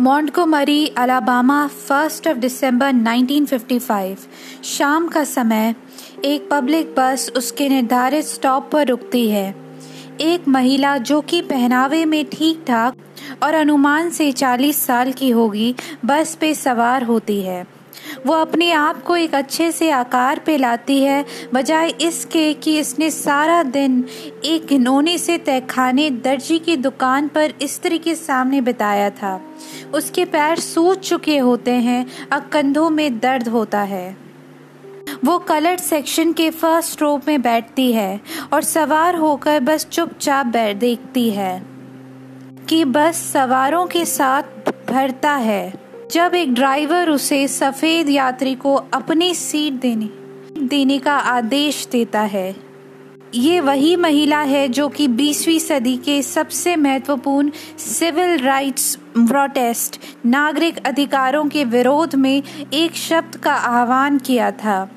Montgomery, Alabama first of December 1955 शाम का समय, एक पब्लिक बस उसके निर्धारित स्टॉप पर रुकती है। एक महिला जो कि पहनावे में ठीक ठाक और अनुमान से 40 साल की होगी, बस पे सवार होती है। वो अपने आप को एक अच्छे से आकार पे लाती है, बजाय इसके कि इसने सारा दिन एक घिनौने से तहखाने दर्जी की दुकान पर स्त्री के सामने बिताया था। उसके पैर सूज चुके होते हैं और कंधों में दर्द होता है। वो कलर्ड सेक्शन के फ़र्स्ट रो में बैठती है और सवार होकर बस चुपचाप बैठ देखती है कि बस सवारों के साथ भरता है। जब एक ड्राइवर उसे सफ़ेद यात्री को अपनी सीट देने देने का आदेश देता है। ये वही महिला है जो कि 20वीं सदी के सबसे महत्वपूर्ण सिविल राइट्स प्रोटेस्ट नागरिक अधिकारों के विरोध में एक शब्द का आह्वान किया था,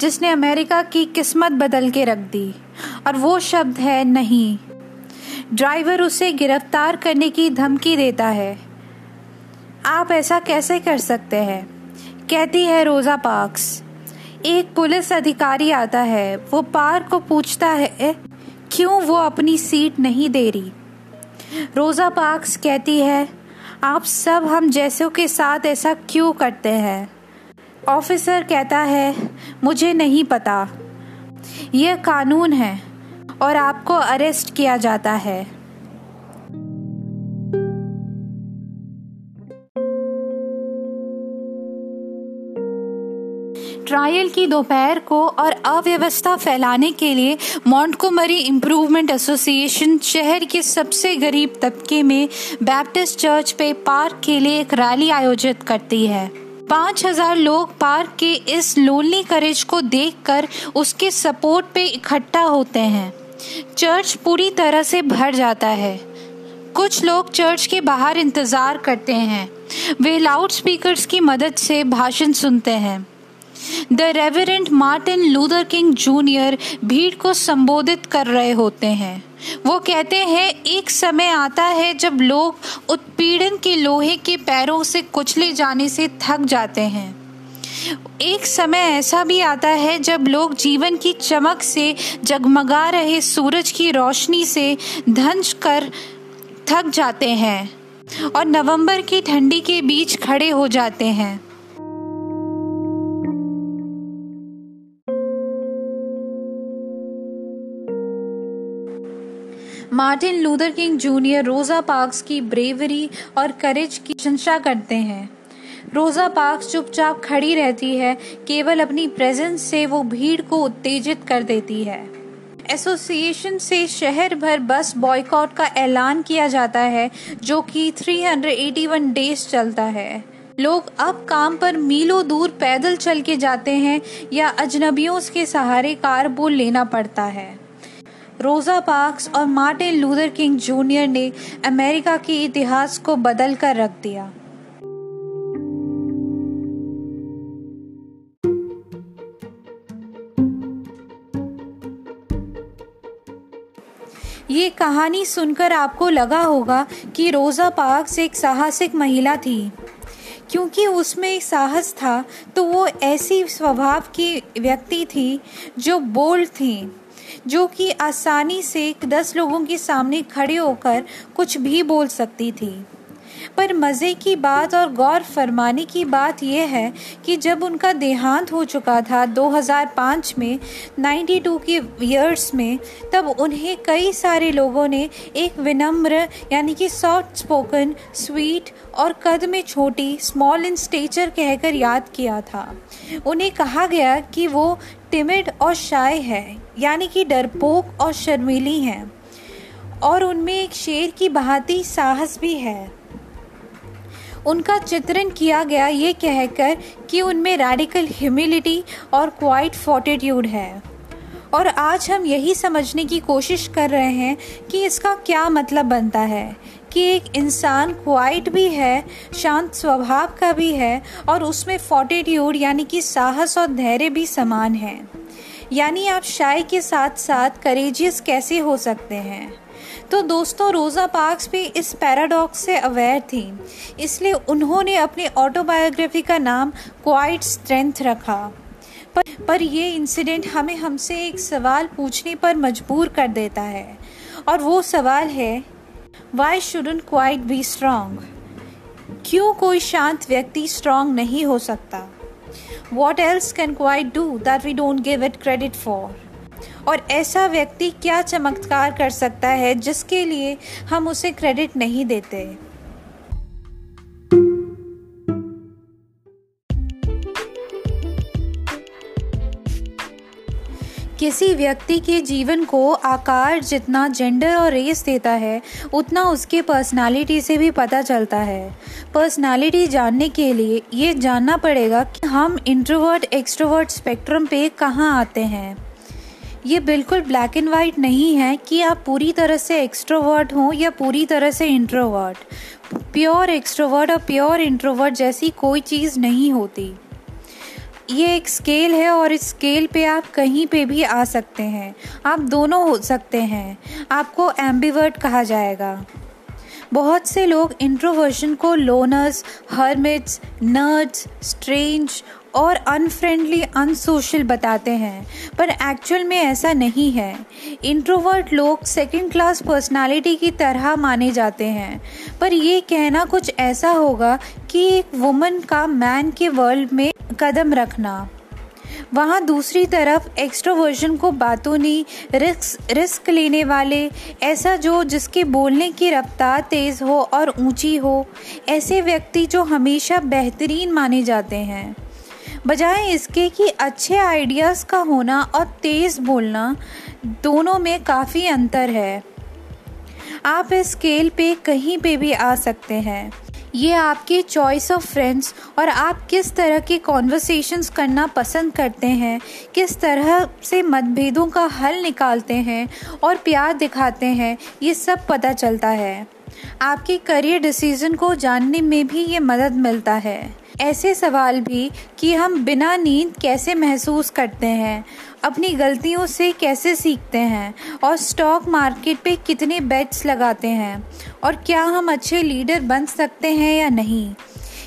जिसने अमेरिका की किस्मत बदल के रख दी, और वो शब्द है नहीं। ड्राइवर उसे गिरफ़्तार करने की धमकी देता है। आप ऐसा कैसे कर सकते हैं? कहती है रोज़ा पार्क्स एक पुलिस अधिकारी आता है, वो पार्क को पूछता है क्यों वो अपनी सीट नहीं दे रही? रोज़ा पार्क्स कहती है, आप सब हम जैसों के साथ ऐसा क्यों करते हैं? ऑफिसर कहता है, मुझे नहीं पता। यह कानून है और आपको अरेस्ट किया जाता है। ट्रायल की दोपहर को और अव्यवस्था फैलाने के लिए मॉन्टकोमरी इम्प्रूवमेंट एसोसिएशन शहर के सबसे गरीब तबके में बैप्टिस्ट चर्च पे पार्क के लिए एक रैली आयोजित करती है। पाँच हज़ार लोग पार्क के इस लोनली करेज को देखकर उसके सपोर्ट पे इकट्ठा होते हैं। चर्च पूरी तरह से भर जाता है। कुछ लोग चर्च के बाहर इंतज़ार करते हैं। वे लाउड स्पीकर्स की मदद से भाषण सुनते हैं। The Reverend Martin Luther King Junior भीड़ को संबोधित कर रहे होते हैं। वो कहते हैं, एक समय आता है जब लोग उत्पीड़न के लोहे के पैरों से कुचले जाने से थक जाते हैं। एक समय ऐसा भी आता है जब लोग जीवन की चमक से जगमगा रहे सूरज की रोशनी से धंज कर थक जाते हैं और नवंबर की ठंडी के बीच खड़े हो जाते हैं। Martin Luther King Junior Rosa Parks की ब्रेवरी और करेज की प्रशंसा करते हैं। रोज़ा पार्क्स चुपचाप खड़ी रहती है, केवल अपनी प्रेजेंस से वो भीड़ को उत्तेजित कर देती है। एसोसिएशन से शहर भर बस बॉयकॉट का ऐलान किया जाता है, जो कि 381 डेज़ चलता है। लोग अब काम पर मीलों दूर पैदल चल के जाते हैं या अजनबियों के सहारे कारपूल लेना पड़ता है। रोज़ा पार्क्स और मार्टिन लूथर किंग जूनियर ने अमेरिका के इतिहास को बदल कर रख दिया। ये कहानी सुनकर आपको लगा होगा कि रोज़ा पार्क्स एक साहसिक महिला थी। क्योंकि उसमें एक साहस था तो वो ऐसी स्वभाव की व्यक्ति थी जो बोल्ड थी। जो कि आसानी से दस लोगों के सामने खड़े होकर कुछ भी बोल सकती थी। पर मज़े की बात और गौर फरमाने की बात यह है कि जब उनका देहांत हो चुका था 2005 में 92 के ईयर्स में, तब उन्हें कई सारे लोगों ने एक विनम्र, यानी कि सॉफ्ट स्पोकन स्वीट और कद में छोटी स्मॉल इन स्टेचर कहकर याद किया था। उन्हें कहा गया कि वो टिमिड और शाय है, यानी कि डरपोक और शर्मीली हैं। और उनमें एक शेर की बहाती साहस भी है। उनका चित्रण किया गया ये कहकर कि उनमें रेडिकल ह्यूमिलिटी और क्वाइट फोर्टिट्यूड है। और आज हम यही समझने की कोशिश कर रहे हैं कि इसका क्या मतलब बनता है कि एक इंसान क्वाइट भी है शांत स्वभाव का भी है और उसमें फोर्टिट्यूड यानी कि साहस और धैर्य भी समान है। यानी आप शाय के साथ साथ करेजियस कैसे हो सकते हैं? तो दोस्तों रोज़ा पार्क्स भी इस पैराडॉक्स से अवेयर थी। इसलिए उन्होंने अपनी ऑटोबायोग्राफी का नाम क्वाइट स्ट्रेंथ रखा। पर, पर ये इंसिडेंट हमें हमसे एक सवाल पूछने पर मजबूर कर देता है। और वो सवाल है why shouldn't quiet be strong क्यों कोई शांत व्यक्ति स्ट्रांग नहीं हो सकता? What else can quiet do that we don't give it credit for और ऐसा व्यक्ति क्या चमत्कार कर सकता है जिसके लिए हम उसे क्रेडिट नहीं देते? किसी व्यक्ति के जीवन को आकार जितना जेंडर और रेस देता है, उतना उसके पर्सनालिटी से भी पता चलता है। पर्सनालिटी जानने के लिए ये जानना पड़ेगा कि हम इंट्रोवर्ट एक्सट्रोवर्ट स्पेक्ट्रम पे कहाँ आते हैं। ये बिल्कुल ब्लैक एंड वाइट नहीं है कि आप पूरी तरह से एक्सट्रोवर्ट हों या पूरी तरह से इंट्रोवर्ट प्योर एक्सट्रोवर्ट और प्योर इंट्रोवर्ट जैसी कोई चीज़ नहीं होती। ये एक स्केल है और इस स्केल पे आप कहीं पे भी आ सकते हैं। आप दोनों हो सकते हैं। आपको एम्बीवर्ट कहा जाएगा। बहुत से लोग इंट्रोवर्जन को लोनर्स हर्मिट्स नर्ड्स स्ट्रेंज और अनफ्रेंडली अनसोशल बताते हैं। पर एक्चुअल में ऐसा नहीं है। इंट्रोवर्ट लोग सेकंड क्लास पर्सनालिटी की तरह माने जाते हैं। पर ये कहना कुछ ऐसा होगा कि एक वुमन का मैन के वर्ल्ड में कदम रखना। वहाँ दूसरी तरफ़ एक्स्ट्रोवर्जन को बातों नहीं रिस्क रिस्क लेने वाले, ऐसा जो जिसके बोलने की रफ्तार तेज़ हो और ऊँची हो, ऐसे व्यक्ति जो हमेशा बेहतरीन माने जाते हैं। बजाय इसके कि अच्छे आइडियाज़ का होना और तेज़ बोलना, दोनों में काफ़ी अंतर है। आप इस स्केल पे कहीं पे भी आ सकते हैं। ये आपके चॉइस ऑफ़ फ्रेंड्स और आप किस तरह के कॉन्वर्सेशंस करना पसंद करते हैं, किस तरह से मतभेदों का हल निकालते हैं और प्यार दिखाते हैं, ये सब पता चलता है। आपके करियर डिसीज़न को जानने में भी ये मदद मिलता है। ऐसे सवाल भी कि हम बिना नींद कैसे महसूस करते हैं? अपनी गलतियों से कैसे सीखते हैं? और स्टॉक मार्केट पे कितने बेट्स लगाते हैं? और क्या हम अच्छे लीडर बन सकते हैं या नहीं?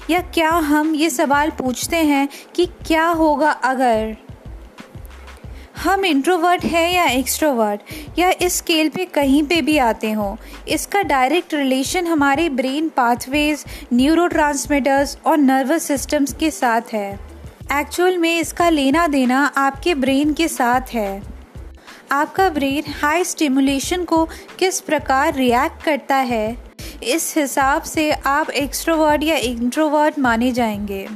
या क्या हम ये सवाल पूछते हैं कि क्या होगा अगर हम इंट्रोवर्ट है या एक्सट्रोवर्ट या इस स्केल पे कहीं पे भी आते हों, इसका डायरेक्ट रिलेशन हमारे ब्रेन पाथवेज न्यूरो और नर्वस सिस्टम्स के साथ है। एक्चुअल में इसका लेना देना आपके ब्रेन के साथ है। आपका ब्रेन हाई स्टिमुलेशन को किस प्रकार रिएक्ट करता है, इस हिसाब से आप एक्सट्रोवर्ट या इंट्रोवर्ट माने जाएँगे।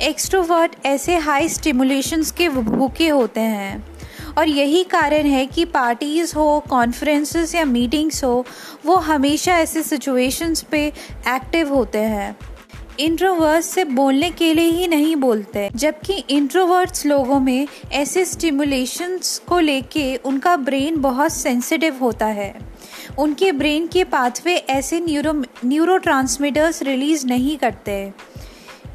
एक्सट्रोवर्ट ऐसे हाई स्टिमुलेशंस के भूखे होते हैं। और यही कारण है कि पार्टीज़ हो कॉन्फ्रेंसेस या मीटिंग्स हो, वो हमेशा ऐसे सिचुएशंस पे एक्टिव होते हैं। इंट्रोवर्ट्स से बोलने के लिए ही नहीं बोलते, जबकि इंट्रोवर्ट्स लोगों में ऐसे स्टिमुलेशंस को लेके उनका ब्रेन बहुत सेंसिटिव होता है। उनके ब्रेन के पाथवे ऐसे न्यूरो न्यूरो रिलीज़ नहीं करते।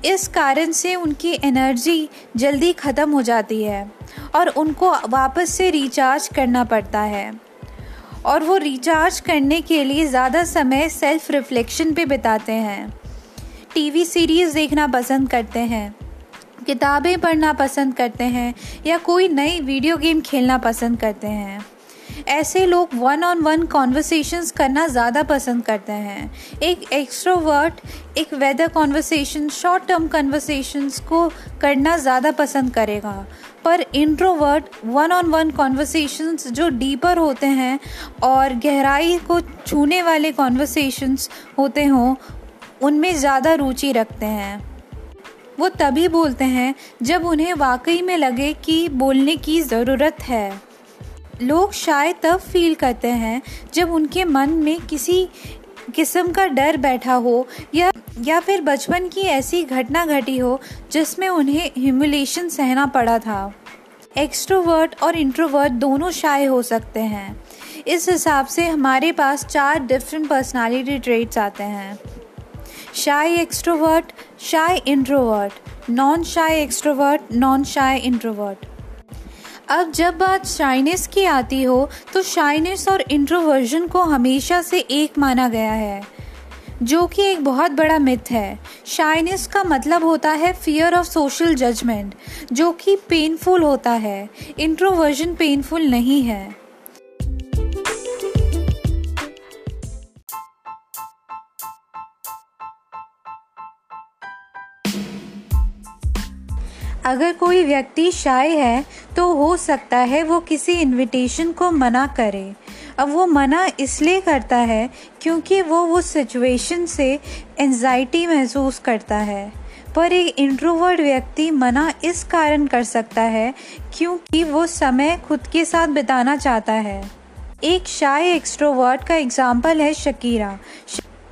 इस कारण से उनकी एनर्जी जल्दी ख़त्म हो जाती है। और उनको वापस से रिचार्ज करना पड़ता है। और वो रिचार्ज करने के लिए ज़्यादा समय सेल्फ रिफ्लेक्शन पे बिताते हैं। टीवी सीरीज़ देखना पसंद करते हैं, किताबें पढ़ना पसंद करते हैं, या कोई नई वीडियो गेम खेलना पसंद करते हैं। ऐसे लोग वन ऑन वन कॉन्वर्सेशंस करना ज़्यादा पसंद करते हैं। एक एक्स्ट्रोवर्ट एक weather conversation short term conversations को करना ज़्यादा पसंद करेगा। पर introvert one on one conversations जो डीपर होते हैं और गहराई को छूने वाले कॉन्वर्सेशंस होते हों, उनमें ज़्यादा रुचि रखते हैं। वो तभी बोलते हैं जब उन्हें वाकई में लगे कि बोलने की ज़रूरत है। लोग शायद तब फील करते हैं जब उनके मन में किसी किस्म का डर बैठा हो या या फिर बचपन की ऐसी घटना घटी हो जिसमें उन्हें ह्यूमिलेशन सहना पड़ा था। एक्सट्रोवर्ट और इंट्रोवर्ट दोनों शाय हो सकते हैं। इस हिसाब से हमारे पास चार डिफरेंट पर्सनालिटी ट्रेट्स आते हैं। Shy extrovert shy introvert non shy extrovert non shy introvert अब जब बात शाइनेस की आती हो तो शाइनेस और इंट्रोवर्जन को हमेशा से एक माना गया है, जो कि एक बहुत बड़ा मिथ है। शाइनेस का मतलब होता है फियर ऑफ़ सोशल जजमेंट जो कि पेनफुल होता है। इंट्रोवर्जन पेनफुल नहीं है। अगर कोई व्यक्ति शाय है तो हो सकता है वो किसी इनविटेशन को मना करे। अब वो मना इसलिए करता है क्योंकि वो उस सिचुएशन से एनजाइटी महसूस करता है। पर एक इंट्रोवर्ड व्यक्ति मना इस कारण कर सकता है क्योंकि वो समय खुद के साथ बिताना चाहता है। एक शाय एक्सट्रोवर्ट का एग्ज़ाम्पल है शकीरा।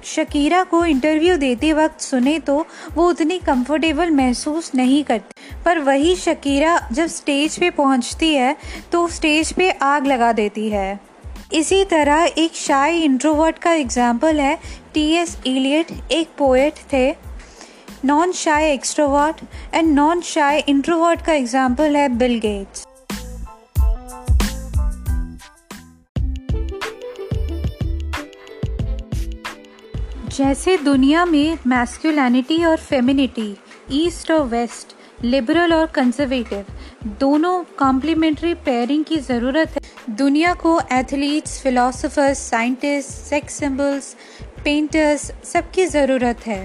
शकीरा को इंटरव्यू देते वक्त सुने तो वो उतनी कंफर्टेबल महसूस नहीं करती। पर वही शकीरा जब स्टेज पे पहुँचती है तो स्टेज पे आग लगा देती है। इसी तरह एक शाय इंट्रोवर्ट का एग्ज़ाम्पल है टी एस इलियट एक पोएट थे। Non shy extrovert and non shy introvert का एग्ज़ाम्पल है बिल गेट्स जैसे दुनिया में मैस्कुलैनिटी और फेमिनिटी ईस्ट और वेस्ट लिबरल और कंजर्वेटिव दोनों कॉम्प्लीमेंट्री पेयरिंग की ज़रूरत है। दुनिया को athletes philosophers scientist sex symbols painters सबकी ज़रूरत है।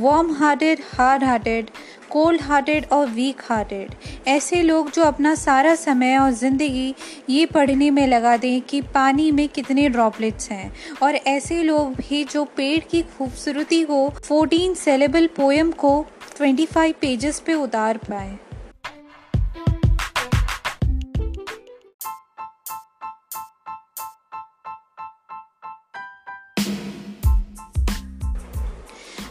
Warm hearted hard hearted cold hearted और वीक हार्टेड ऐसे लोग जो अपना सारा समय और ज़िंदगी ये पढ़ने में लगा दें कि पानी में कितने ड्रॉपलेट्स हैं। और ऐसे लोग भी जो पेड़ की खूबसूरती को 14 सेलेबल पोएम को 25 पेजेस पे उतार पाए।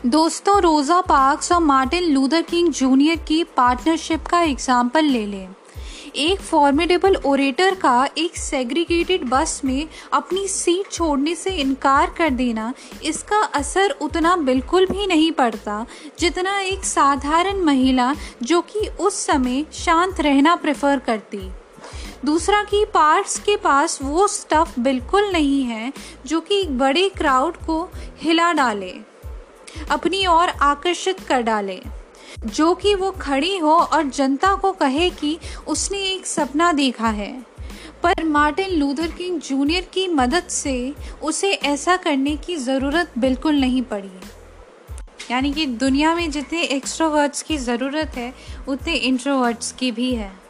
दोस्तों, रोज़ा पार्क्स और मार्टिन लूथर किंग जूनियर की पार्टनरशिप का एग्ज़ाम्पल ले लें। एक फॉर्मेडेबल ओरेटर का एक सेग्रीगेटेड बस में अपनी सीट छोड़ने से इनकार कर देना, इसका असर उतना बिल्कुल भी नहीं पड़ता, जितना एक साधारण महिला जो कि उस समय शांत रहना प्रेफर करती। दूसरा कि पार्ट्स के पास वो स्टफ़ बिल्कुल नहीं है जो कि एक बड़े क्राउड को हिला डाले। अपनी ओर आकर्षित कर डाले। जो कि वो खड़ी हो और जनता को कहे कि उसने एक सपना देखा है। पर मार्टिन लूथर किंग जूनियर की मदद से उसे ऐसा करने की ज़रूरत बिल्कुल नहीं पड़ी। यानी कि दुनिया में जितने एक्स्ट्रोवर्ड्स की ज़रूरत है, उतने इंट्रोवर्ड्स की भी है।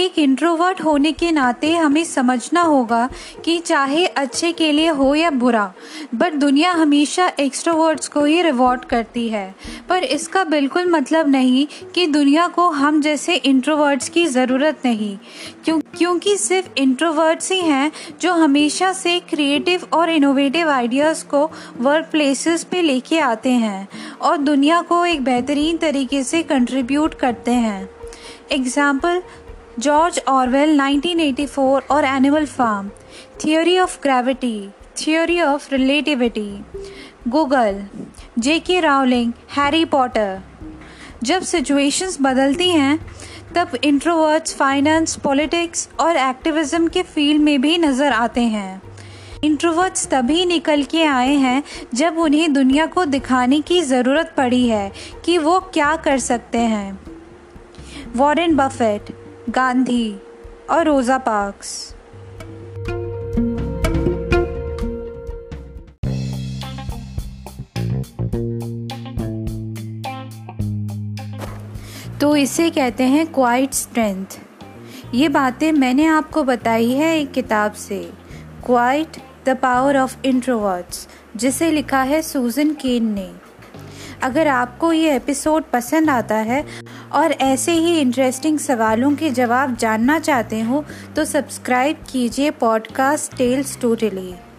एक इंट्रोवर्ट होने के नाते हमें समझना होगा कि चाहे अच्छे के लिए हो या बुरा बट दुनिया हमेशा एक्स्ट्रोवर्ट्स को ही रिवॉर्ड करती है। पर इसका बिल्कुल मतलब नहीं कि दुनिया को हम जैसे इंट्रोवर्ट्स की ज़रूरत नहीं, क्यों, क्योंकि सिर्फ़ इंट्रोवर्ट्स ही हैं जो हमेशा से क्रिएटिव और इनोवेटिव आइडियाज़ को वर्क प्लेसेस पे लेके आते हैं और दुनिया को एक बेहतरीन तरीके से कंट्रीब्यूट करते हैं। एग्ज़ाम्पल जॉर्ज ऑरवेल 1984 और Animal Farm theory of gravity theory of relativity Google J K Rowling Harry Potter जब सिचुएशंस बदलती हैं, तब इंट्रोवर्ट्स फाइनेंस पॉलिटिक्स और एक्टिविज्म के फ़ील्ड में भी नज़र आते हैं। इंट्रोवर्ट्स तभी निकल के आए हैं जब उन्हें दुनिया को दिखाने की ज़रूरत पड़ी है कि वो क्या कर सकते हैं। वॉरेन बफेट गांधी और रोज़ा पार्क्स। तो इसे कहते हैं क्वाइट स्ट्रेंथ ये बातें मैंने आपको बताई है एक किताब से। Quiet the Power of Introverts जिसे लिखा है सूजन केन ने। अगर आपको ये एपिसोड पसंद आता है और ऐसे ही इंटरेस्टिंग सवालों के जवाब जानना चाहते हो तो सब्सक्राइब कीजिए पॉडकास्ट टेल्स टोटली